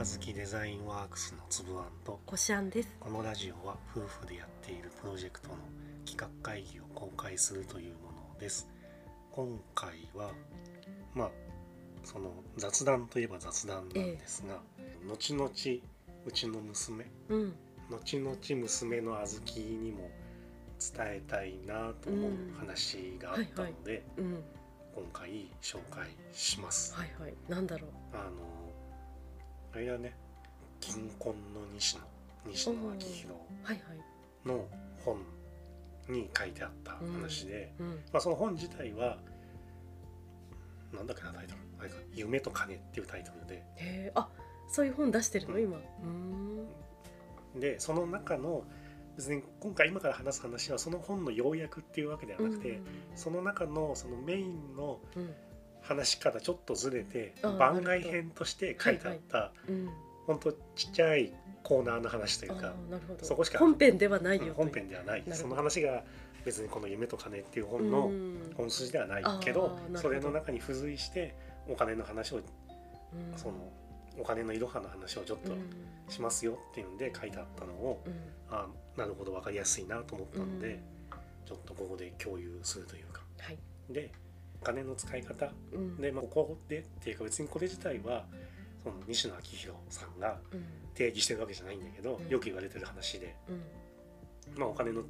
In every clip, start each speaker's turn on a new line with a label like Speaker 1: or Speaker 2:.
Speaker 1: あずきデザインワークスのつぶあんと
Speaker 2: こしあんです。
Speaker 1: このラジオは夫婦でやっているプロジェクトの企画会議を公開するというものです。今回はまあその雑談といえば雑談なんですが、後々うちの娘
Speaker 2: うん、
Speaker 1: 後々娘のあずきにも伝えたいなと思う
Speaker 2: うん
Speaker 1: 話があったので、
Speaker 2: うん、
Speaker 1: 今回紹介します、
Speaker 2: はいはい、なんだろう。
Speaker 1: あのあれだね。銀婚の西野。西野昭弘。
Speaker 2: はいはい。
Speaker 1: の本に書いてあった話で、
Speaker 2: うん、
Speaker 1: まあ、その本自体はなんだっけなタイトル。あれか「夢と金」っていうタイトルで。
Speaker 2: へえ、あ、そういう本出してるの、
Speaker 1: うん。
Speaker 2: 今。
Speaker 1: でその中の別に今回今から話す話はその本の要約っていうわけではなくて、その中のそのメインの
Speaker 2: うん、うん、
Speaker 1: 話からちょっとずれて番外編として書いてあった
Speaker 2: うん。
Speaker 1: 本当ちっちゃいコーナーの話という
Speaker 2: あ
Speaker 1: か。そこしか
Speaker 2: 本編ではないよう。
Speaker 1: 本編ではない。その話が別にこの「夢と金」っていう本の
Speaker 2: うん。
Speaker 1: 本筋ではないけどそれの中に付随してお金の話を
Speaker 2: うん。
Speaker 1: そのお金のいろはの話をちょっと
Speaker 2: うん
Speaker 1: しますよっていうんで書いてあったのを
Speaker 2: うん。
Speaker 1: あなるほど分かりやすいなと思ったので
Speaker 2: うん。
Speaker 1: ちょっとここで共有するというか。
Speaker 2: はい。
Speaker 1: でお金の使い方
Speaker 2: うん。
Speaker 1: で、まあ、ここでっていうか別にこれ自体はその西野昭弘さんが
Speaker 2: うん。
Speaker 1: 定義してるわけじゃないんだけど
Speaker 2: うん
Speaker 1: よく言われてる話で、
Speaker 2: うん。
Speaker 1: まあ、お金の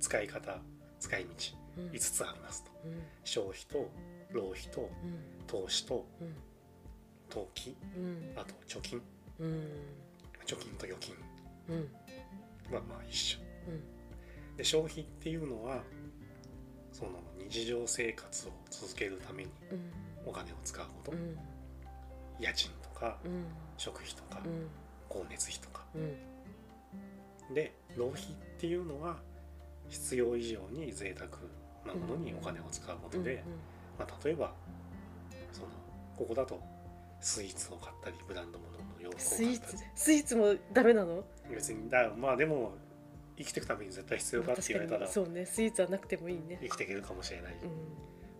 Speaker 1: 使い方使い道
Speaker 2: うん。
Speaker 1: 5つありますと
Speaker 2: うん。
Speaker 1: 消費と浪費と
Speaker 2: うん。
Speaker 1: 投資と
Speaker 2: うん。
Speaker 1: 投機
Speaker 2: うん。
Speaker 1: あと貯金
Speaker 2: うん。
Speaker 1: 貯金と預金
Speaker 2: うん。
Speaker 1: はまあ一緒
Speaker 2: うん。
Speaker 1: で消費っていうのはその日常生活を続けるために
Speaker 2: うん。
Speaker 1: お金を使うこと、
Speaker 2: うん。
Speaker 1: 家賃とか
Speaker 2: うん。
Speaker 1: 食費とか
Speaker 2: うん。
Speaker 1: 光熱費とか
Speaker 2: うん。
Speaker 1: で浪費っていうのは必要以上に贅沢なものにお金を使うことで、まあ、例えばそのここだとスイーツを買ったりブランド物の洋服を
Speaker 2: スイーツ
Speaker 1: 買ったり
Speaker 2: スイーツもダメなの？
Speaker 1: 別にだまあでも生きていくために絶対必要かって言われたら
Speaker 2: にそうねスイーツはなくてもいいね。
Speaker 1: 生きていけるかもしれない、
Speaker 2: うん。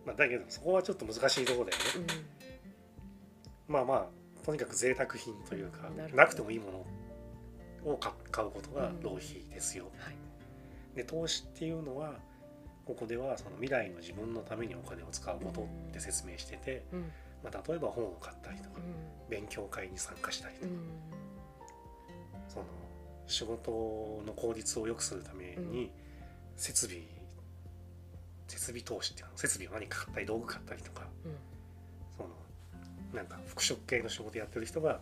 Speaker 1: まあ、だけどそこはちょっと難しいところだよね、まあまあとにかく贅沢品というか
Speaker 2: うん。な
Speaker 1: なくてもいいものを買買うことが
Speaker 2: うん。
Speaker 1: 浪費ですよ、
Speaker 2: はい。
Speaker 1: で投資っていうのはここではその未来の自分のためにお金を使うことって説明してて、
Speaker 2: うん。
Speaker 1: まあ、例えば本を買ったりとか
Speaker 2: う
Speaker 1: 勉強会に参加したりとか、
Speaker 2: ん。
Speaker 1: その仕事の効率を良くするために設備設備投資っていうの設備を何か買ったり道具買ったりとか
Speaker 2: うん。
Speaker 1: そのなんか服飾系の仕事やってる人が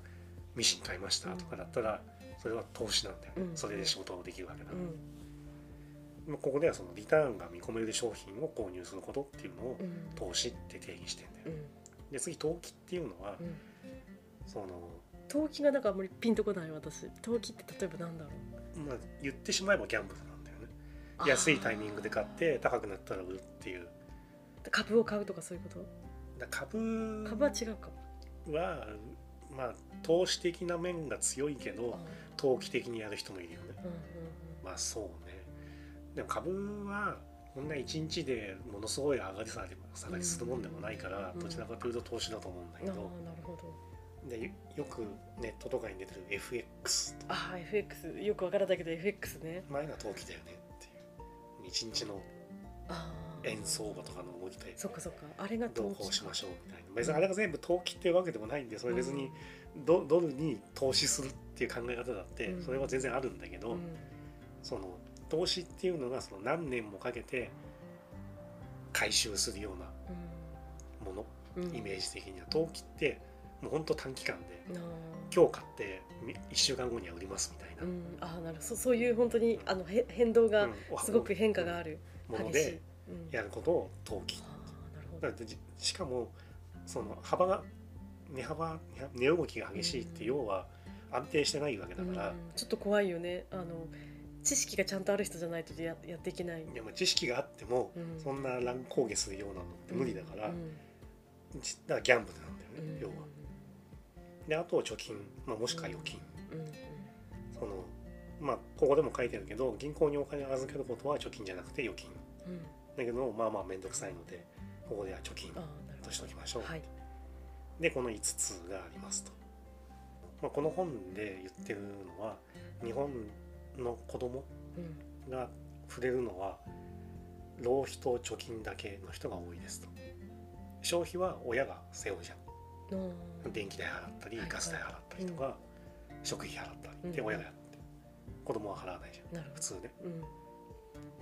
Speaker 1: ミシン買いましたとかだったらそれは投資なんだよ。ね、
Speaker 2: うん。
Speaker 1: それで仕事をできるわけだ。から、
Speaker 2: うん。
Speaker 1: まあここではそのリターンが見込める商品を購入することっていうのを
Speaker 2: うん。
Speaker 1: 投資って定義してんだよ、
Speaker 2: うん。
Speaker 1: で次投機っていうのは、
Speaker 2: うん。
Speaker 1: その
Speaker 2: 陶器がなんかあんまりピンとこない私。陶器って例えばなんだろう。
Speaker 1: まあ言ってしまえばギャンブルなんだよね。安いタイミングで買って高くなったら売るっていう。
Speaker 2: 株を買うとかそういうこ
Speaker 1: だ株
Speaker 2: と株は違うかも。
Speaker 1: はまあ投資的な面が強いけど
Speaker 2: あ
Speaker 1: 投機的にやる人もいるよね。
Speaker 2: ーうんうん。
Speaker 1: まあそうね。でも株はこんな1日でものすごい上がり下がり下がりするもんでもないから
Speaker 2: うん
Speaker 1: どちらかというと投資だと思うんだけど。
Speaker 2: なるほど
Speaker 1: でよよくネットとかに出てる FX とか。
Speaker 2: ああ FX よくわからないけど FX ね。
Speaker 1: 前が投機だよねっていう。1日の円相場とかの動きで
Speaker 2: そっかそっか。あれが
Speaker 1: どう
Speaker 2: 陶器
Speaker 1: こうしましょうみたいな。別にあれが全部投機っていうわけでもないんでそれ別にドドルに投資するっていう考え方だって
Speaker 2: うん。
Speaker 1: それは全然あるんだけど、
Speaker 2: うん。
Speaker 1: その投資っていうのがその何年もかけて回収するようなもの、
Speaker 2: うん。うん
Speaker 1: イメージ的には。投機ってもうほんと短期間で今日買って1週間後には売りますみたいな、
Speaker 2: うん、ああなるほど。そそういう本当にあのへ変動が
Speaker 1: うん。
Speaker 2: すごく変化がある
Speaker 1: もの
Speaker 2: 激しい
Speaker 1: で
Speaker 2: うん。
Speaker 1: やることを投機。
Speaker 2: ああなるほど。
Speaker 1: だってじしかもその幅が値幅値動きが激しいって要は安定してないわけだから、
Speaker 2: うん。ちょっと怖いよね。あの知識がちゃんとある人じゃないとややっていけない、
Speaker 1: でも知識があっても、
Speaker 2: うん。
Speaker 1: そんな乱高下するようなのって無理だから、
Speaker 2: うん。
Speaker 1: ちだからギャンブルなんだよね、
Speaker 2: うん。
Speaker 1: 要は。であと貯金、まあ、もしくは預金、そのまあここでも書いてるけど銀行にお金を預けることは貯金じゃなくて預金。
Speaker 2: うん。
Speaker 1: だけどまあまあ面倒くさいのでここでは貯金としておきましょう、
Speaker 2: どはい。
Speaker 1: でこの5つがありますと。まあ、この本で言ってるのは日本の子供
Speaker 2: うん。
Speaker 1: が触れるのは浪費と貯金だけの人が多いですと。消費は親が背負うじゃ
Speaker 2: うん
Speaker 1: ん電気代払ったりガス代払ったりとか、食費払ったりで
Speaker 2: うん。
Speaker 1: 親がやって子供は払わないじゃん普通ね。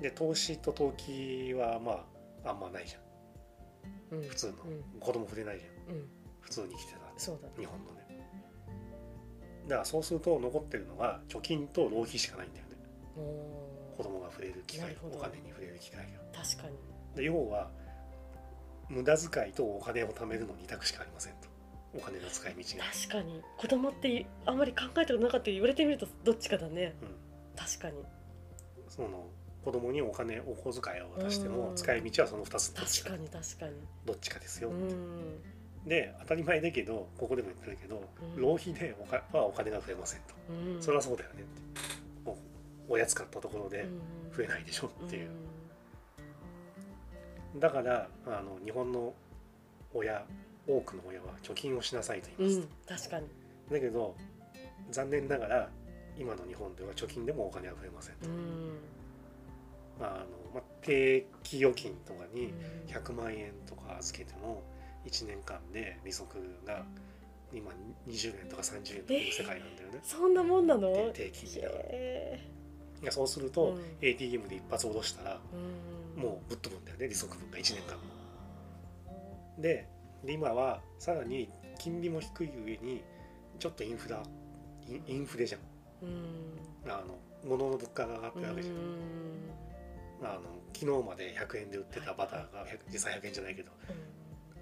Speaker 1: で投資と投機はまああんまないじゃん。
Speaker 2: うん。
Speaker 1: 普通の、
Speaker 2: うん。
Speaker 1: 子供触れないじゃん。
Speaker 2: うん。
Speaker 1: 普通に生きてた日本のね。だからそうすると残ってるのが貯金と浪費しかないんだよね。
Speaker 2: お
Speaker 1: 子供が触れる機会お金に触れる機会が。
Speaker 2: ー確かに。
Speaker 1: で要は無駄遣いとお金を貯めるの2択しかありませんとお金の使い道が、
Speaker 2: 確かに。子供ってあんまり考えたことなかった言われてみるとどっちかだね。
Speaker 1: うん、
Speaker 2: 確かに。
Speaker 1: その子供にお金お小遣いを渡しても
Speaker 2: うん。
Speaker 1: 使い道はその2つ
Speaker 2: 確かに確かに。
Speaker 1: どっちかですよ、
Speaker 2: うん。
Speaker 1: で当たり前だけどここでも言ってるけど、
Speaker 2: うん。
Speaker 1: 浪費でおかはお金が増えませんと、
Speaker 2: うん。
Speaker 1: それはそうだよねって。おおやつ買ったところで増えないでしょっていう、だからあの日本の親多くの親は貯金をしなさいと
Speaker 2: うん、
Speaker 1: 言い
Speaker 2: うん
Speaker 1: ます、
Speaker 2: 確かに。
Speaker 1: だけど残念ながら今の日本では貯金でもお金は増えませんと、
Speaker 2: うん。
Speaker 1: あのまあ、定期預金とかに
Speaker 2: うん。
Speaker 1: 100万円とか預けても1年間で利息が今20円とか30円とかいう世界なんだよね、
Speaker 2: そんなもんなの？
Speaker 1: で定期いやそうすると、
Speaker 2: うん。
Speaker 1: ATM で一発下ろしたら
Speaker 2: ーうん。
Speaker 1: もうぶっ飛ぶんだよね利息分が1年間でで今はさらに金利も低い上にちょっとインフラインインフレじゃん。
Speaker 2: うん。
Speaker 1: あの物の物価が上がってるわけじゃん、
Speaker 2: うん。
Speaker 1: あの昨日まで100円で売ってたバターが100実際100円じゃないけど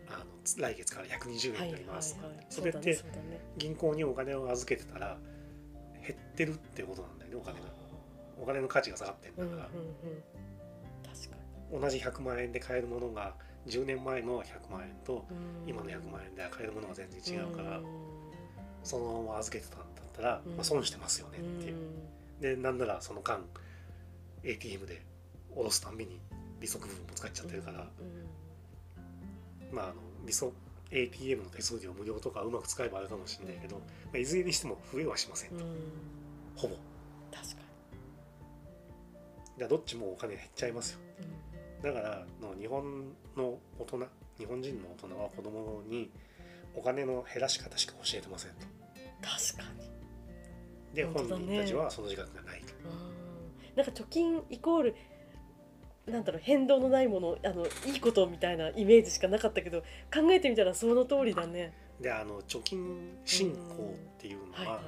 Speaker 1: あの来月から120円になります、
Speaker 2: はいはいはい、
Speaker 1: それって銀行にお金を預けてたら減ってるってことなんだよねお金が。お金の価値が下がってんだから、
Speaker 2: うんうんうん。確か
Speaker 1: 同じ100万円で買えるものが10年前の100万円と
Speaker 2: に
Speaker 1: 今の100万円で買えるものが全然違うから、
Speaker 2: ん。
Speaker 1: そのまま預けてたんだったら、
Speaker 2: うん。
Speaker 1: まあ、損してますよねっていう、でなんならその間 ATM で下ろすたんびに利息分も使っちゃってるから、まああの利息 ATM の手数料無料とかうまく使えばあるかもしれないけど、まあ、いずれにしても増えはしませんと、ほぼ。
Speaker 2: 確か
Speaker 1: だからどっちもお金減っちゃいますよ。
Speaker 2: に、
Speaker 1: だからの日本の大人日本人の大人は子供にお金の減らし方しか教えてませんと
Speaker 2: 確かに
Speaker 1: で本
Speaker 2: 本
Speaker 1: 人たちはその自覚がないと、
Speaker 2: うんなんか貯金イコールなんだろう変動のないものあのいいことみたいなイメージしかなかったけど考えてみたらその通りだね。
Speaker 1: であの貯金振興っていうのは、
Speaker 2: はいはい。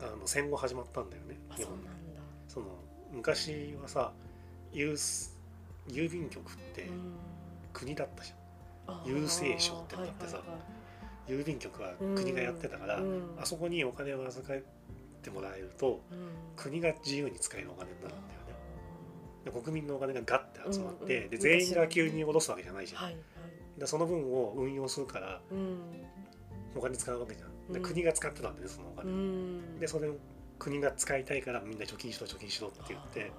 Speaker 1: あの戦後始まったんだよね
Speaker 2: あ
Speaker 1: 日本で
Speaker 2: そうなんだ。
Speaker 1: その昔はさ郵郵便局って
Speaker 2: うん。
Speaker 1: 国だったじゃん。郵政省ってのがあってさ
Speaker 2: はいはいはい
Speaker 1: 郵便局は国がやってたから、
Speaker 2: うん。
Speaker 1: あそこにお金を預かってもらえると
Speaker 2: うん。
Speaker 1: 国が自由に使えるお金になるんだよね。で国民のお金がガッて集まって、
Speaker 2: うんうん
Speaker 1: で全員が急に下ろすわけじゃないじゃん、
Speaker 2: はいはい。
Speaker 1: でその分を運用するから
Speaker 2: うん。
Speaker 1: お金使うわけじゃん。で、
Speaker 2: うん。
Speaker 1: 国が使ってたんだよねそのお
Speaker 2: う
Speaker 1: 金、
Speaker 2: ん。
Speaker 1: でそれを国が使いたいからみんな貯金しろ貯金しろって言って。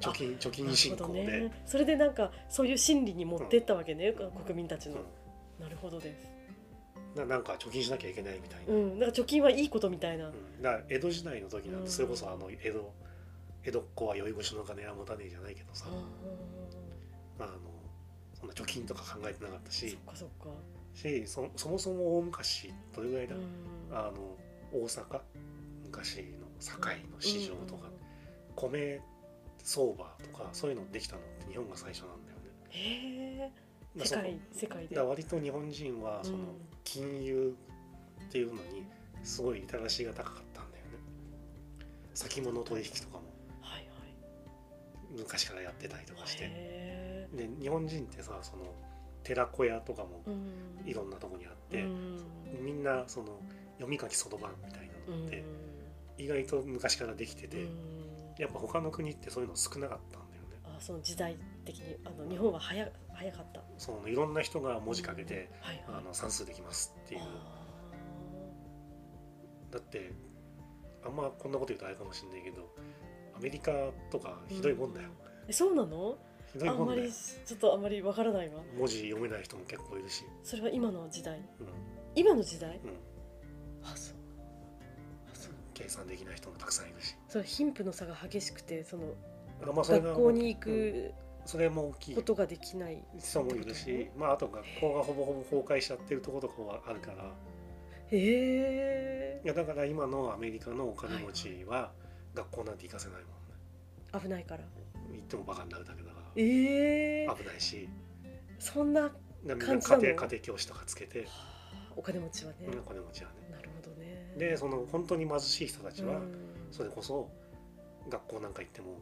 Speaker 1: 貯金貯金振興で、
Speaker 2: ね、それでなんかそういう心理に持ってったわけね、
Speaker 1: うん。
Speaker 2: 国民たちの、
Speaker 1: うん。
Speaker 2: なるほどです。
Speaker 1: ななんか貯金しなきゃいけないみたいな、
Speaker 2: うん、なんか貯金はいいことみたいな。
Speaker 1: うん。だから江戸時代の時なん
Speaker 2: うん。
Speaker 1: てそれこそあの江戸江戸っ子は酔い越しの金は持たねえじゃないけどさ、あのそんな貯金とか考えてなかった
Speaker 2: そっ
Speaker 1: し
Speaker 2: かそっか。
Speaker 1: しそそもそも大昔どれぐらいだ、
Speaker 2: うん。
Speaker 1: あの大阪？昔の堺の市場とか、米相場とかそういうのできたのって日本が最初なんだよね。
Speaker 2: へ世界世界で。
Speaker 1: 割と日本人はその
Speaker 2: うん
Speaker 1: 金融っていうのにすごいリテラシーが高かったんだよね。先物取引とかも。昔からやってたりとかして。
Speaker 2: へ
Speaker 1: で日本人ってさその寺子屋とかもいろんなとこにあって、
Speaker 2: うん
Speaker 1: みんなその読み書きそろばんみたいなのって
Speaker 2: うん
Speaker 1: 意外と昔からできてて、
Speaker 2: うん
Speaker 1: やっぱ他の国ってそういうの少なかったんだよね。
Speaker 2: あその時代的にあの日本は早早かった。
Speaker 1: そのいろんな人が文字かけて、
Speaker 2: はいはい。
Speaker 1: あの算数できますっていう
Speaker 2: あ
Speaker 1: だってあんまこんなこと言うとあれかもしれないけどアメリカとかひどいもんだよ、
Speaker 2: ーえそうなの？
Speaker 1: ひどい
Speaker 2: あんま
Speaker 1: もんだよ
Speaker 2: りちょっとあんまりわからないわ。
Speaker 1: 文字読めない人も結構いるし、
Speaker 2: それは今の時代？
Speaker 1: うん
Speaker 2: 今の時代？
Speaker 1: うん、
Speaker 2: あそう。
Speaker 1: 計算できない人もたくさんいるし。
Speaker 2: それ貧富の差が激しくてその
Speaker 1: まあそ
Speaker 2: 学校に行
Speaker 1: うん。
Speaker 2: く
Speaker 1: それも大きい。
Speaker 2: ことができない、
Speaker 1: 人もいるし、まあ、あと学校がほぼほぼ崩壊しちゃってるところとかはあるから。
Speaker 2: へ
Speaker 1: いやだから今のアメリカのお金持ちは学校なんて行かせないもんね。
Speaker 2: え危ないから。
Speaker 1: 行ってもバカになるだけだか
Speaker 2: ええ。
Speaker 1: ら危ないし。
Speaker 2: そんな感じなの？
Speaker 1: 家庭家庭教師とかつけて。
Speaker 2: お金持ちはね、
Speaker 1: お金持ちはねでその本当に貧しい人たちは
Speaker 2: うん。
Speaker 1: それこそ学校なんか行っても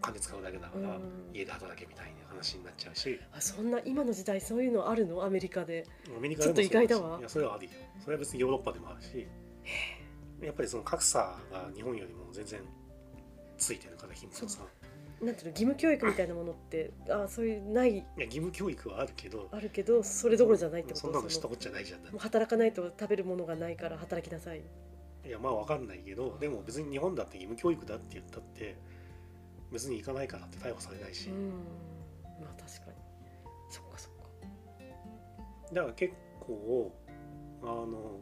Speaker 1: 金使うだけだから
Speaker 2: うん。
Speaker 1: 家で働けみたいな話になっちゃうし。
Speaker 2: あそんな今の時代そういうのあるの？アメリカで。
Speaker 1: アメリカでも
Speaker 2: ちょっと意外だわ。
Speaker 1: いやそれはあるよ。それは別にヨーロッパでもあるしやっぱりその格差が日本よりも全然ついてるから貧富の差
Speaker 2: なんていうの義務教育みたいなものってあそういうない
Speaker 1: いや義務教育はあるけど
Speaker 2: あるけどそれどころじゃないってこと？
Speaker 1: そんなの知ったこっちゃないじゃん
Speaker 2: もう働かないと食べるものがないから働きなさい。
Speaker 1: いやまあわかんないけどでも別に日本だって義務教育だって言ったって別に行かないからって逮捕されないし、
Speaker 2: うん。まあ確かに。そっかそっか。
Speaker 1: だから結構あの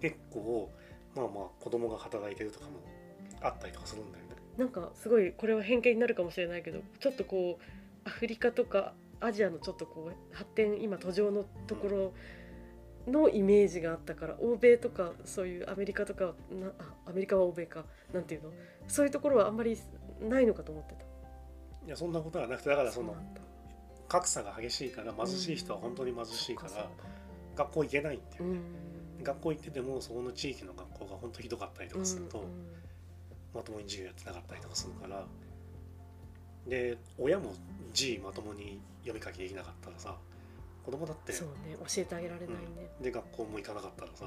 Speaker 1: 結構まあまあ子供が働いてるとかもあったりとかするんだよね
Speaker 2: なんかすごいこれは偏見になるかもしれないけどちょっとこうアフリカとかアジアのちょっとこう発展今途上のところのイメージがあったから欧米とかそういうアメリカとかなあアメリカは欧米かなんていうの？そういうところはあんまりないのかと思ってた。
Speaker 1: いやそんなことはなくてだからその格差が激しいから貧しい人は本当に貧しいから
Speaker 2: そっそっ
Speaker 1: 学校行けないんだよね、
Speaker 2: うん。
Speaker 1: 学校行っててもそこの地域の学校が本当ひどかったりとかすると、
Speaker 2: うん
Speaker 1: まともに授業やってなかったりとかするから。で親も字まともに読み書きできなかったらさ子供だって
Speaker 2: そうね教えてあげられないね、
Speaker 1: で学校も行かなかったらさ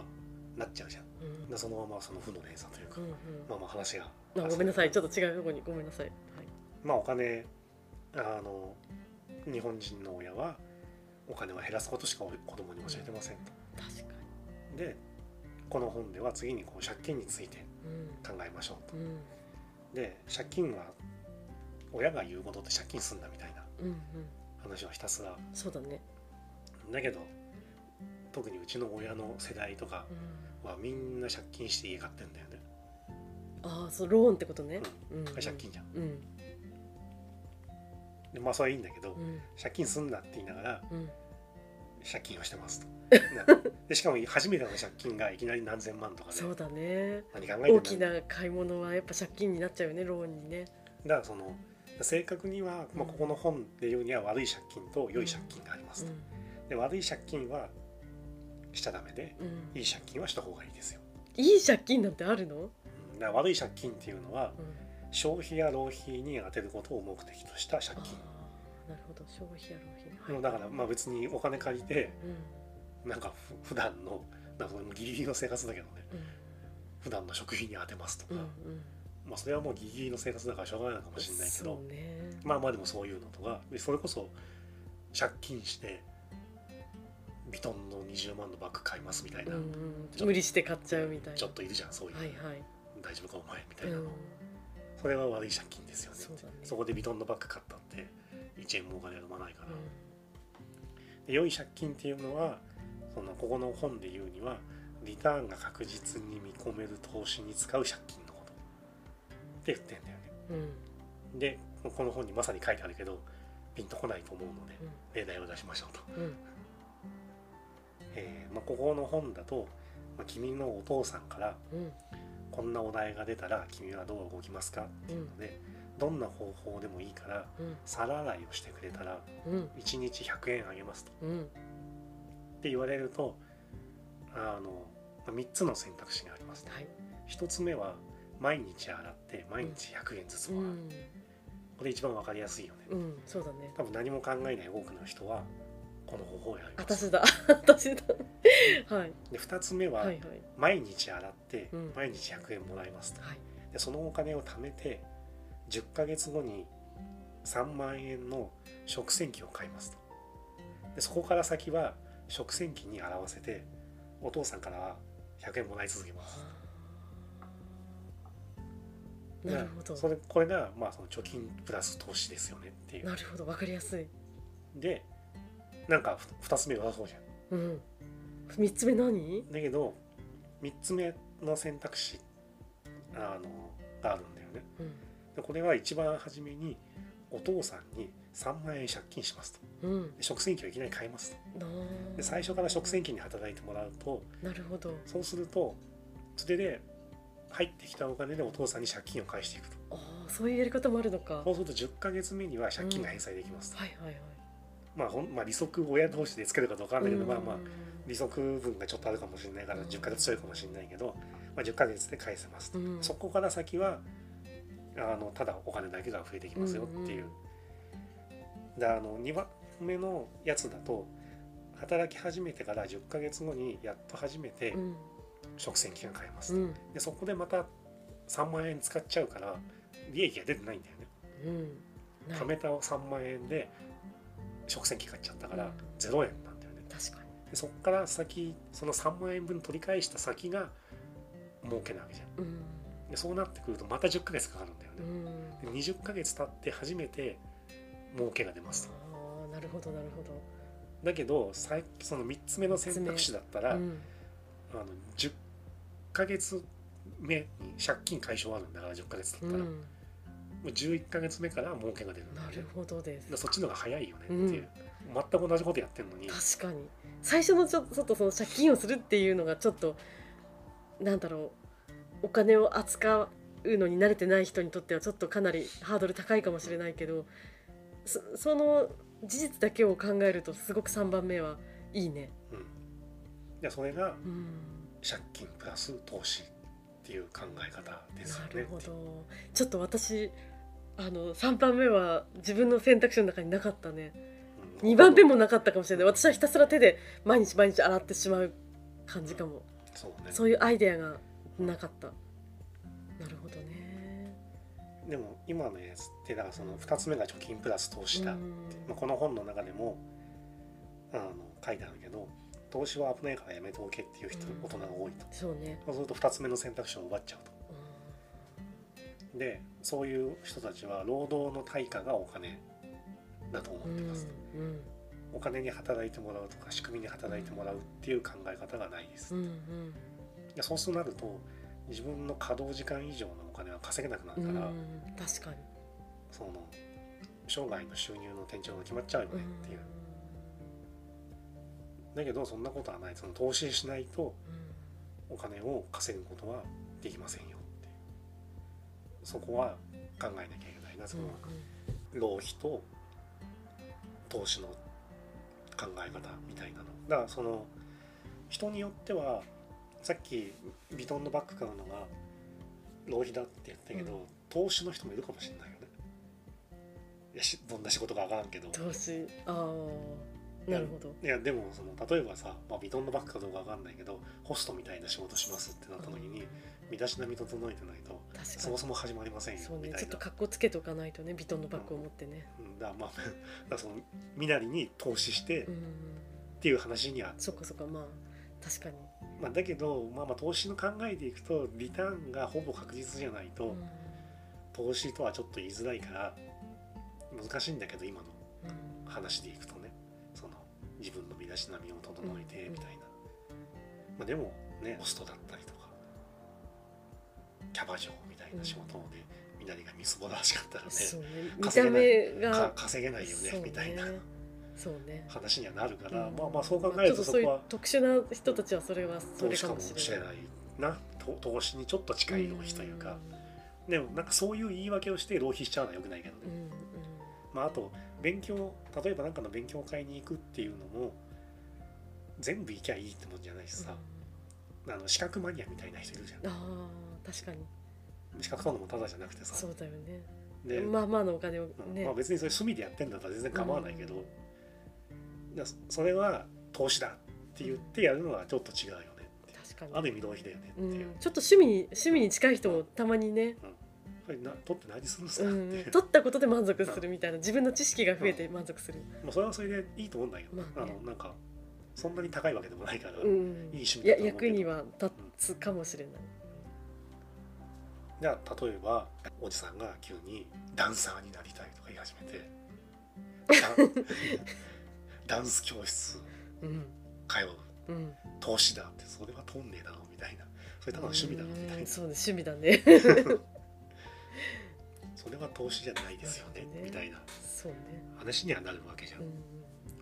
Speaker 1: なっちゃうじゃん。
Speaker 2: うん。
Speaker 1: でそのままその負の連鎖というか、
Speaker 2: うんうん。
Speaker 1: まあまあ話が。
Speaker 2: あごめんなさい。ちょっと違うところにごめんなさい、はい、
Speaker 1: まあお金あの日本人の親はお金は減らすことしか子供に教えてませんと。
Speaker 2: 確かに。
Speaker 1: でこの本では次にこう借金について
Speaker 2: うん
Speaker 1: 考えましょうと。
Speaker 2: うん。
Speaker 1: で借金は親が言うことで借金すんだみたいな
Speaker 2: うん。うん。
Speaker 1: 話をひたすら。
Speaker 2: そうだね、
Speaker 1: だけど特にうちの親の世代とか
Speaker 2: うん、
Speaker 1: はみんな借金して家買ってんだよね。
Speaker 2: ああそうローンってことね、うん。うん、
Speaker 1: 借金じゃん。
Speaker 2: うん。
Speaker 1: でまあそれはいいんだけど、
Speaker 2: うん。
Speaker 1: 借金すんなって言いながら
Speaker 2: うん
Speaker 1: 借金をしてますと。でしかも初めての借金がいきなり何千万とかで
Speaker 2: そうだね。
Speaker 1: 何考えて
Speaker 2: 大きな買い物はやっぱ借金になっちゃうよねローンにね。
Speaker 1: だからその正確には、まあ、ここの本で言うには悪い借金と良い借金がありますと。で悪い借金はしちゃダメで
Speaker 2: うん、うん、
Speaker 1: いい借金はした方がいいですよ。
Speaker 2: いい借金なんてあるの、
Speaker 1: うん。だから悪い借金っていうのは
Speaker 2: うん、
Speaker 1: 消費や浪費に充てることを目的とした借金。
Speaker 2: なるほど。消費や浪費ね。
Speaker 1: でもだからまあ別にお金借りて
Speaker 2: うん。
Speaker 1: なんかふ普段のなんかギリギリの生活だけどね。
Speaker 2: うん。
Speaker 1: 普段の食費に充てますとか、
Speaker 2: うんうん。
Speaker 1: まあそれはもうギリギリの生活だからしょうがないのかもしれないけ
Speaker 2: そ
Speaker 1: ど
Speaker 2: うね。
Speaker 1: まあまあでもそういうのとか。でそれこそ借金してビトンの20万のバッグ買いますみたいな、
Speaker 2: うんうん、無理して買っちゃうみたいな。
Speaker 1: ちょっといるじゃんそういう、
Speaker 2: はいはい、
Speaker 1: 大丈夫かお前みたいうな、
Speaker 2: ん、
Speaker 1: それは悪い借金ですよね
Speaker 2: そね。
Speaker 1: そこでビトンのバッグ買ったって1円もお金は生まないから、
Speaker 2: う
Speaker 1: で良い借金っていうのはそのここの本で言うにはリターンが確実に見込める投資に使う借金のこと。って言ってんだよね。
Speaker 2: んうん。
Speaker 1: でこの本にまさに書いてあるけどピンとこないと思うので
Speaker 2: うん。
Speaker 1: 例題を出しましょうと、
Speaker 2: うん。
Speaker 1: えーまあ、ここの本だと、まあ、君のお父さんから
Speaker 2: うん。
Speaker 1: こんなお題が出たら君はどう動きますかっていうので、どんな方法でもいいから
Speaker 2: うん。
Speaker 1: 皿洗いをしてくれたら
Speaker 2: うん。
Speaker 1: 1日100円あげますと。
Speaker 2: うん。
Speaker 1: って言われるとあのまあ3つの選択肢があります、
Speaker 2: はい。
Speaker 1: 1つ目は毎日洗って毎日100円ずつ
Speaker 2: う
Speaker 1: もらう、
Speaker 2: ん。
Speaker 1: これ一番わかりやすいよね、
Speaker 2: うん。そうだね。
Speaker 1: 多分何も考えない多くの人はこの方法をやります。
Speaker 2: 私だ。私だ。はい。
Speaker 1: で2つ目は、
Speaker 2: はいはい。
Speaker 1: 毎日洗って
Speaker 2: うん。
Speaker 1: 毎日100円もらいますと、
Speaker 2: はい。
Speaker 1: でそのお金を貯めて10ヶ月後に3万円の食洗機を買いますと。でそこから先は食洗機に洗わせてお父さんからは100円もらい続けます。
Speaker 2: なるほど。
Speaker 1: それこれがまあその貯金プラス投資ですよねっていう。
Speaker 2: なるほど。わかりやすい。
Speaker 1: でなんか2つ目はそうじゃん。
Speaker 2: うん。三つ目何？
Speaker 1: だけど3つ目の選択肢っあのがあるんだよね。
Speaker 2: うん
Speaker 1: でこれは一番初めにお父さんに3万円借金しますと。
Speaker 2: うん。
Speaker 1: で食洗機をいきなり買いますと。
Speaker 2: な
Speaker 1: で最初から食洗機に働いてもらうと
Speaker 2: なるほど。
Speaker 1: そうするとそれで入ってきたお金でお父さんに借金を返していくと。
Speaker 2: ああそういうやり方もあるのか。は
Speaker 1: そうすると10ヶ月目には借金が返済できますと、
Speaker 2: いはいはい。
Speaker 1: まあほんまあ利息親同士でつけるかどうかわかんないけど、まあまあ
Speaker 2: うん
Speaker 1: 利息分がちょっとあるかもしれないから
Speaker 2: うん。
Speaker 1: 10ヶ月強いかもしれないけど、まあ、10ヶ月で返せますと、
Speaker 2: うん。
Speaker 1: そこから先はあのただお金だけが増えてきますよっていう、であの2番目のやつだと働き始めてから10ヶ月後にやっと初めて
Speaker 2: うん。
Speaker 1: 食洗機が買えますと、
Speaker 2: うん。
Speaker 1: でそこでまた3万円使っちゃうから利益が出てないんだよね。
Speaker 2: うん。
Speaker 1: 貯めた3万円で食洗機買っちゃったから
Speaker 2: うん。
Speaker 1: 0円なんだよね。
Speaker 2: 確かに。
Speaker 1: でそこから先その3万円分取り返した先が儲けなわけじゃん。
Speaker 2: うん
Speaker 1: でそうなってくるとまた10ヶ月かかるんだよ
Speaker 2: うん。
Speaker 1: ねで20ヶ月経って初めて儲けが出ますと。
Speaker 2: ああなるほどなるほ
Speaker 1: だけどその3つ目の選択肢だったら、
Speaker 2: どうん。
Speaker 1: あの10ヶ月目に借金解消あるんだから10ヶ月経ったら、も
Speaker 2: うん
Speaker 1: う11ヶ月目から儲けが出るんだ
Speaker 2: なるほどです。
Speaker 1: そっちの方が早いよねっていう、全く同じことやってるのに。
Speaker 2: 確かに。最初のちょちょっとその借金をするっていうのがちょっとなんだろうお金を扱うのに慣れてない人にとってはちょっとかなりハードル高いかもしれないけどそその事実だけを考えるとすごく3番目はいいね。
Speaker 1: うん、でそれが
Speaker 2: うん
Speaker 1: 借金プラス投資っていう考え方ですよね。
Speaker 2: なるほど。ちょっと私あの3番目は自分の選択肢の中になかったね。
Speaker 1: うん。
Speaker 2: 2番目もなかったかもしれない。私はひたすら手で毎日毎日洗ってしまう感じかも。
Speaker 1: そうね。
Speaker 2: そういうアイデアがなかった。なるほどね。
Speaker 1: でも今のやつってだからその2つ目が貯金プラス投資だ、
Speaker 2: うん。
Speaker 1: まあ、この本の中でもあの書いてあるけど投資は危ないからやめておけっていう人、
Speaker 2: うん。
Speaker 1: 大人が多いと。
Speaker 2: そうね、
Speaker 1: そうすると2つ目の選択肢を奪っちゃうと。でそういう人たちは労働の対価がお金だと思
Speaker 2: うん
Speaker 1: ってます、
Speaker 2: うん。
Speaker 1: お金に働いてもらうとか仕組みに働いてもらうっていう考え方がないです、
Speaker 2: うんうん。
Speaker 1: でそうすると自分の稼働時間以上のお金は稼げなくなるから、
Speaker 2: うん確かに。
Speaker 1: その生涯の収入の天井が決まっちゃうよねっていう、だけどそんなことはない。その投資しないとお金を稼ぐことはできませんよっていう。そこは考えなきゃいけないなその浪費と投資の考え方みたいなの。だからその人によってはさっきビトンのバッグ買うのが浪費だって言ったけど、
Speaker 2: うん。
Speaker 1: 投資の人もいるかもしれないよね。いやしどんな仕事か分からんけど。
Speaker 2: 投資。ああなるほど。
Speaker 1: いやでもその例えばさ、まあ、ビトンのバッグかどうか分かんないけどホストみたいな仕事しますってなった時に身だしなみ整えてないとそもそも始まりませんよ
Speaker 2: そうね。ちょっと格好つけておかないとねビトンのバッグを持ってね。
Speaker 1: うん。だまあ だその身なりに投資してっ
Speaker 2: うん
Speaker 1: ていう話には、
Speaker 2: そっかそっかまあ確かに。
Speaker 1: まあ、だけど、まあ、まあ投資の考えでいくとリターンがほぼ確実じゃないと、
Speaker 2: うん。
Speaker 1: 投資とはちょっと言いづらいから難しいんだけど今の
Speaker 2: うん。
Speaker 1: 話でいくとね。その自分の身だしなみを整えて
Speaker 2: うん。
Speaker 1: みたいな、まあ、でもねホストだったりとかキャバ嬢みたいな仕事で身なりがみすぼらしかったらね
Speaker 2: ね。
Speaker 1: 稼げない。よね。みたいな話にはなるから、
Speaker 2: うん。
Speaker 1: まあまあそう考えると
Speaker 2: そういう
Speaker 1: そこは
Speaker 2: 特殊な人たちはそれはそれか
Speaker 1: も
Speaker 2: もしれな
Speaker 1: いいな。と投資にちょっと近い浪費というか、でもなんかそういう言い訳をして浪費しちゃうのはよくないけどね、
Speaker 2: うんうん。
Speaker 1: まあ、あと勉強例えば何かの勉強会に行くっていうのも全部行きゃいいってもんじゃないしさ、あの資格マニアみたいな人いるじゃ
Speaker 2: うん。ああ確かに。
Speaker 1: ん資格取るのもただじゃなくてさ。
Speaker 2: そうだよね。
Speaker 1: で、
Speaker 2: まあまあのお金をね。
Speaker 1: うん。まあ、別にそれ趣味でやってんだったら全然構わないけど、いやそそれは投資だって言ってやるのはちょっと違うよね
Speaker 2: 確かに。
Speaker 1: ある意味浪費だよねって
Speaker 2: う。ん。
Speaker 1: いう、
Speaker 2: ちょっと趣味に趣味に近い人もたまにね、
Speaker 1: これな取って何するんです
Speaker 2: う
Speaker 1: かう、
Speaker 2: ん、取ったことで満足するみたいな。自分の知識が増えて満足する、
Speaker 1: まあ、それはそれでいいと思うんだけど、
Speaker 2: まあね。
Speaker 1: あのなんかそんなに高いわけでもないから、
Speaker 2: うん、
Speaker 1: いい趣味だと思う
Speaker 2: 役には立つかもしれない、
Speaker 1: じゃあ例えばおじさんが急にダンサーになりたいとか言い始めて ダダンス教室。
Speaker 2: うん
Speaker 1: 通う
Speaker 2: うん
Speaker 1: 投資だって。それはとんねえだろみたいな。それただの趣味だろみたいな。
Speaker 2: うん。そうね趣味だね。
Speaker 1: それは投資じゃないですよね
Speaker 2: ね。
Speaker 1: みたいな。
Speaker 2: そうね。
Speaker 1: 話にはなるわけじゃん、
Speaker 2: うん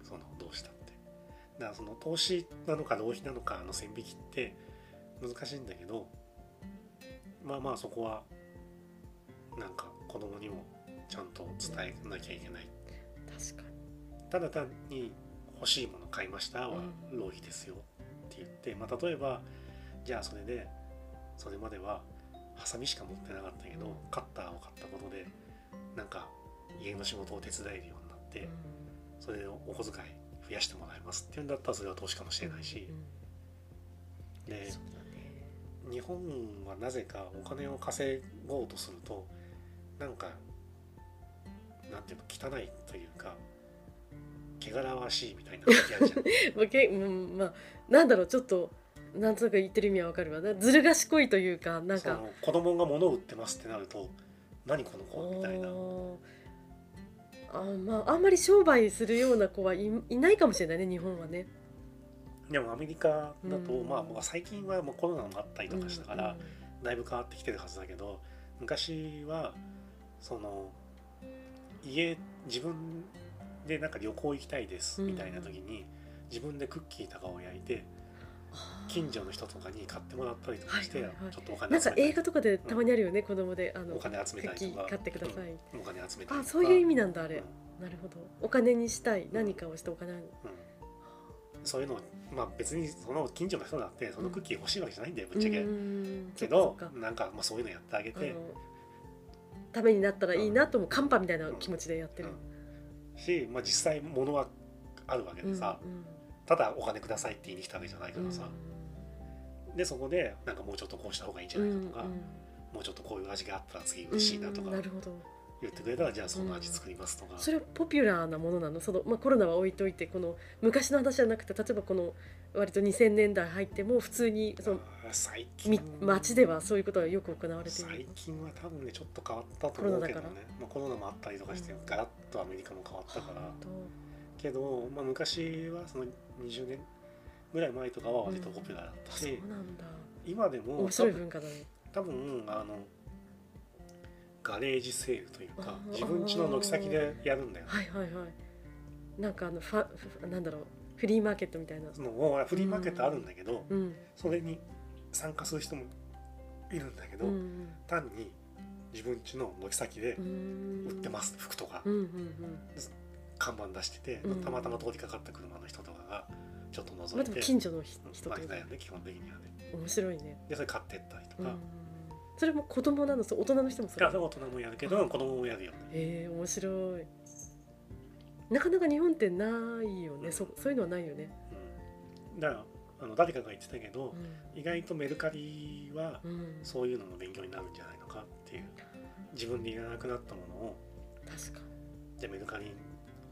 Speaker 1: そのどうしたって。だからその投資なのか浪費なのかの線引きって難しいんだけどまあまあそこはなんか子供にもちゃんと伝えなきゃいけない。
Speaker 2: 確かに
Speaker 1: ただ単に欲しいもの買いましたは
Speaker 2: うん。
Speaker 1: 浪費ですよって言って、まあ、例えばじゃあそれでそれまではハサミしか持ってなかったけど、
Speaker 2: うん。
Speaker 1: カッターを買ったことでなんか家の仕事を手伝えるようになって、それをお小遣い増やしてもらえますっていうんだったらそれは投資かもしれないし。
Speaker 2: う、ん
Speaker 1: で日本はなぜかお金を稼ごうとするとなんかなんていうの汚いというか汚らわしいみたいな時あるじゃん。
Speaker 2: まあけうんまあなんだろうちょっとなんとなく言ってる意味はわかるわ。なずる賢いというかなんか。
Speaker 1: 子供が物を売ってますってなると何この子みたいな。
Speaker 2: あまああんまり商売するような子はいいないかもしれないね日本はね。
Speaker 1: でもアメリカだと、
Speaker 2: うん。
Speaker 1: まあ最近はもうコロナもあったりとかしたから、
Speaker 2: うん。
Speaker 1: だいぶ変わってきてるはずだけど昔はその家自分でなんか旅行行きたいです
Speaker 2: うん。
Speaker 1: みたいな時に、自分でクッキーとかを焼いて近所の人とかに買ってもらったりとかして、ちょっとお金
Speaker 2: なんか
Speaker 1: 集めたり
Speaker 2: 映画とかでたまにあるよね、子供であの
Speaker 1: お金集めたりとか。
Speaker 2: ー買ってください、
Speaker 1: うん。お金集めた
Speaker 2: あそういう意味なんだあれ、
Speaker 1: うん。
Speaker 2: なるほど。お金にしたい。何かをしてお金に、
Speaker 1: うん。そういうのまあ別にその近所の人だってそのクッキー欲しいわけじゃないんだよぶっちゃけ、
Speaker 2: うん。
Speaker 1: けどなんかまあそういうのやってあげて。
Speaker 2: ためになったらいいなともカンパみたいな気持ちでやってる、
Speaker 1: し、まあ、実際物はあるわけでさ、ただお金くださいって言いに来たわけじゃないからさ、でそこでなんかもうちょっとこうした方がいいんじゃ
Speaker 2: うん
Speaker 1: ないかとか、もうちょっとこういう味があったら次嬉しいなとか。
Speaker 2: うんなるほど
Speaker 1: 言ってくれたらじゃあその味作りますとか、
Speaker 2: それはポピュラーなものなの？その、まあ、コロナは置いといてこの昔の話じゃなくて例えばこの割と2000年代入っても普通にその
Speaker 1: 最近。
Speaker 2: み街ではそういうことはよく行われてい
Speaker 1: 最
Speaker 2: る。
Speaker 1: 近は多分ねちょっと変わったと思うけどね。
Speaker 2: コロナだから。
Speaker 1: まあ、コロナもあったりとかして、
Speaker 2: うん。
Speaker 1: ガラッとアメリカも変わったから、
Speaker 2: はあ
Speaker 1: けど、まあ、昔はその20年ぐらい前とかは割とポピュラーだったし、
Speaker 2: そうなんだ。
Speaker 1: 今でも
Speaker 2: 面白い文化だね。
Speaker 1: 多分あのガレージセールというか自分家の軒先でやるんだよね
Speaker 2: はいはいはい。なんかあのファフなんだろうフリーマーケットみたいな。
Speaker 1: そのフリーマーケットあるんだけど、
Speaker 2: うん
Speaker 1: それに参加する人もいるんだけど、
Speaker 2: うん
Speaker 1: 単に自分家の軒先で
Speaker 2: うん。
Speaker 1: 売ってます服とか
Speaker 2: うんうん
Speaker 1: 看板出してて、
Speaker 2: うん
Speaker 1: たまたま通りかかった車の人とかがちょっと
Speaker 2: うん。まあ
Speaker 1: 覗いて、
Speaker 2: でも近所のひ人
Speaker 1: まあ
Speaker 2: と
Speaker 1: だよね基本的にはね
Speaker 2: 面白いね。
Speaker 1: でそれ買ってったりとか、
Speaker 2: うん。それも子供なの？そう大人の人もそれ
Speaker 1: 大人もやるけど子供もやるよね
Speaker 2: へえ面白い。なかなか日本ってないよね。そそういうのはないよね。
Speaker 1: うん、だからあの誰かが言ってたけど
Speaker 2: う、
Speaker 1: 意外とメルカリは
Speaker 2: ん。うん。
Speaker 1: そういうのの勉強になるんじゃないのかっていう自分でいらなくなったものを
Speaker 2: 確か
Speaker 1: じゃあメルカリに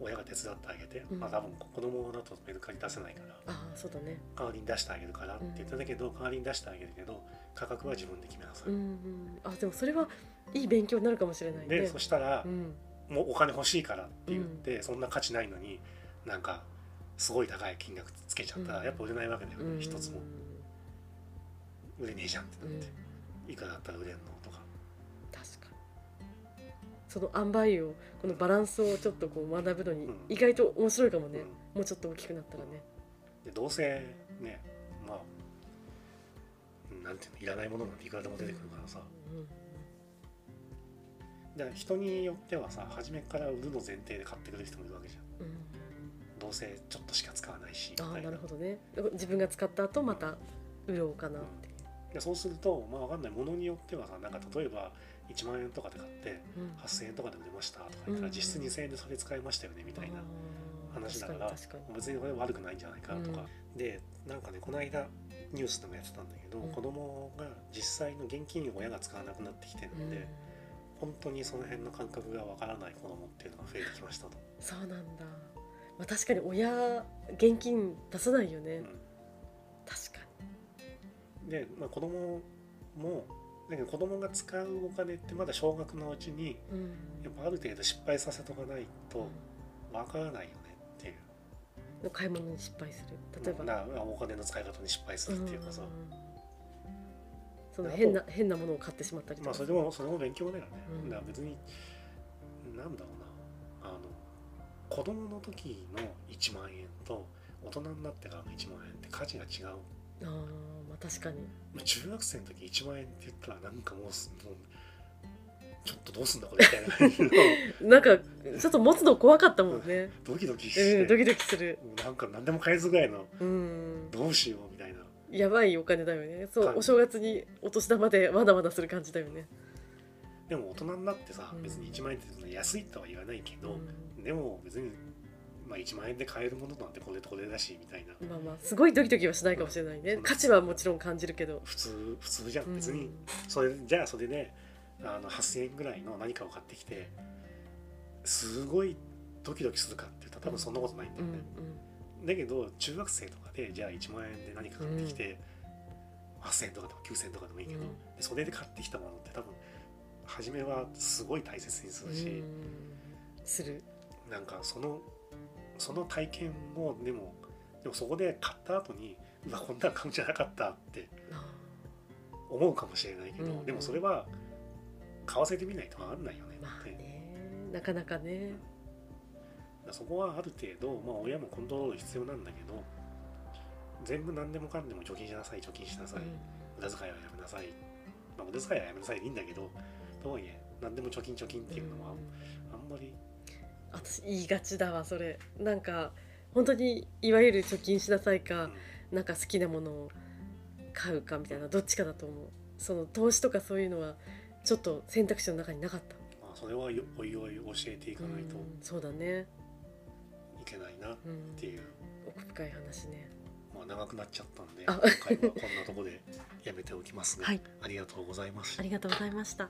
Speaker 1: 親が手伝ってあげて、
Speaker 2: うん
Speaker 1: まあ多分子供だとメルカリ出せないから
Speaker 2: ああそうだね。
Speaker 1: 代わりに出してあげるからって言ってたけど、代わりに出してあげるけど価格は自分で決めなさい、
Speaker 2: うんうん。あでもそれはいい勉強になるかもしれないね。
Speaker 1: でそしたら
Speaker 2: う、ん。
Speaker 1: もうお金欲しいからって言って、そんな価値ないのになんかすごい高い金額つけちゃったら、
Speaker 2: うん。
Speaker 1: やっぱ売れないわけだよね、
Speaker 2: うん。
Speaker 1: 一つも。売れねえじゃんって
Speaker 2: うん
Speaker 1: なって、いくらだったら売れんのとか
Speaker 2: その塩梅をこのバランスをちょっとこう学ぶのに
Speaker 1: うん。
Speaker 2: 意外と面白いかもね、
Speaker 1: うん。
Speaker 2: もうちょっと大きくなったらね、
Speaker 1: でどうせねまあうんなんていうのいらないものなんていくらでも出てくるからさ、
Speaker 2: うん
Speaker 1: だから人によってはさ初めから売るの前提で買ってくる人もいるわけじゃん。
Speaker 2: うん。
Speaker 1: どうせちょっとしか使わないし
Speaker 2: ああなるほどね。自分が使った後また売ろうかなって、
Speaker 1: でそうするとまあわかんない。ものによってはさなんか例えば1万円とかで買って
Speaker 2: うん。
Speaker 1: 8000円とかで売れましたとか言ったら
Speaker 2: うん。
Speaker 1: 実質2000円でそれ使いましたよねみたいな話だから別にこれ悪くないんじゃないかとか、でなんかねこの間ニュースでもやってたんだけど、
Speaker 2: うん。
Speaker 1: 子供が実際の現金を親が使わなくなってきてるんで、本当にその辺の感覚がわからない子供っていうのが増えてきましたと。
Speaker 2: そうなんだ、まあ、確かに親現金出さないよね、
Speaker 1: うん。
Speaker 2: 確か
Speaker 1: で、まあ、子供もだけど子供が使うお金ってまだ小学のうちに
Speaker 2: に、うん。
Speaker 1: やっぱある程度失敗させとかないとわからないよねっていう。
Speaker 2: の買い物に失敗する。例えば、
Speaker 1: なお金の使い方に失敗するっていうかさ、
Speaker 2: その変な変なものを買ってしまったりとか。
Speaker 1: まあそれでもそれも勉強だよね、
Speaker 2: うん。
Speaker 1: だから別になんだろうな。あの子供の時の1万円と大人になってからの1万円って価値が違う
Speaker 2: 確かに。
Speaker 1: まあ中学生の時1万円って言ったらなんかもうすもうちょっとどうすんだこれみたいな感じの。
Speaker 2: なんかちょっと持つの怖かったもんね、
Speaker 1: ドキドキして、
Speaker 2: うん、ドキドキする。
Speaker 1: なんか何でも買えずぐらいの
Speaker 2: うん。
Speaker 1: どうしようみたいな。
Speaker 2: やばいお金だよね。そう
Speaker 1: はい。
Speaker 2: お正月にお年玉でわだわだする感じだよね、
Speaker 1: でも大人になってさ
Speaker 2: うん。
Speaker 1: 別に1万円って安いとは言わないけど、
Speaker 2: う
Speaker 1: でも別に、まあ、1万円で買えるものなんてこれとこれだしみたいな、
Speaker 2: ん、まあまあすごいドキドキはしないかもしれないね。価値はもちろん感じるけど。
Speaker 1: 普通普通じゃ
Speaker 2: うん。ん
Speaker 1: 別にそれじゃあそれであの8000円ぐらいの何かを買ってきてすごいドキドキするかって言ったら多分そんなことないんだ
Speaker 2: うん
Speaker 1: よね、だけど中学生とかでじゃあ1万円で何か買ってきて、8000円とかでも9000円とかでもいいけど、それで買ってきたものって多分初めはすごい大切にするし、
Speaker 2: うん。する。
Speaker 1: なんかそのその体験をでもでもそこで買った後にうわこんなん買うんじゃなかったって
Speaker 2: あ
Speaker 1: 思うかもしれないけど、
Speaker 2: うん。
Speaker 1: でもそれは買わせてみないと分かんないよね
Speaker 2: ーまあ
Speaker 1: って
Speaker 2: ね。なかなかね。
Speaker 1: そこはある程度、まあ、親もコントロール必要なんだけど全部何でもかんでも貯金しなさい貯金しなさい、無駄遣いはやめなさい、まあ、無駄遣いはやめなさいでいいんだけどとはいえ何でも貯金貯金っていうのはあんまり
Speaker 2: 私言いがちだわそれ。なんか本当にいわゆる貯金しなさいか、なんか好きなものを買うかみたいなどっちかだと思う。その投資とかそういうのはちょっと選択肢の中になかった。
Speaker 1: まあ、それはよおいおい教えていかないと
Speaker 2: うんそうだね、
Speaker 1: いけないなっ
Speaker 2: うん、
Speaker 1: ていう、
Speaker 2: 奥深い話ね。
Speaker 1: まあ、長くなっちゃったんで
Speaker 2: あ。
Speaker 1: 今回はこんなとこで やめておきますね、
Speaker 2: はい。
Speaker 1: ありがとうございました
Speaker 2: ありがとうございました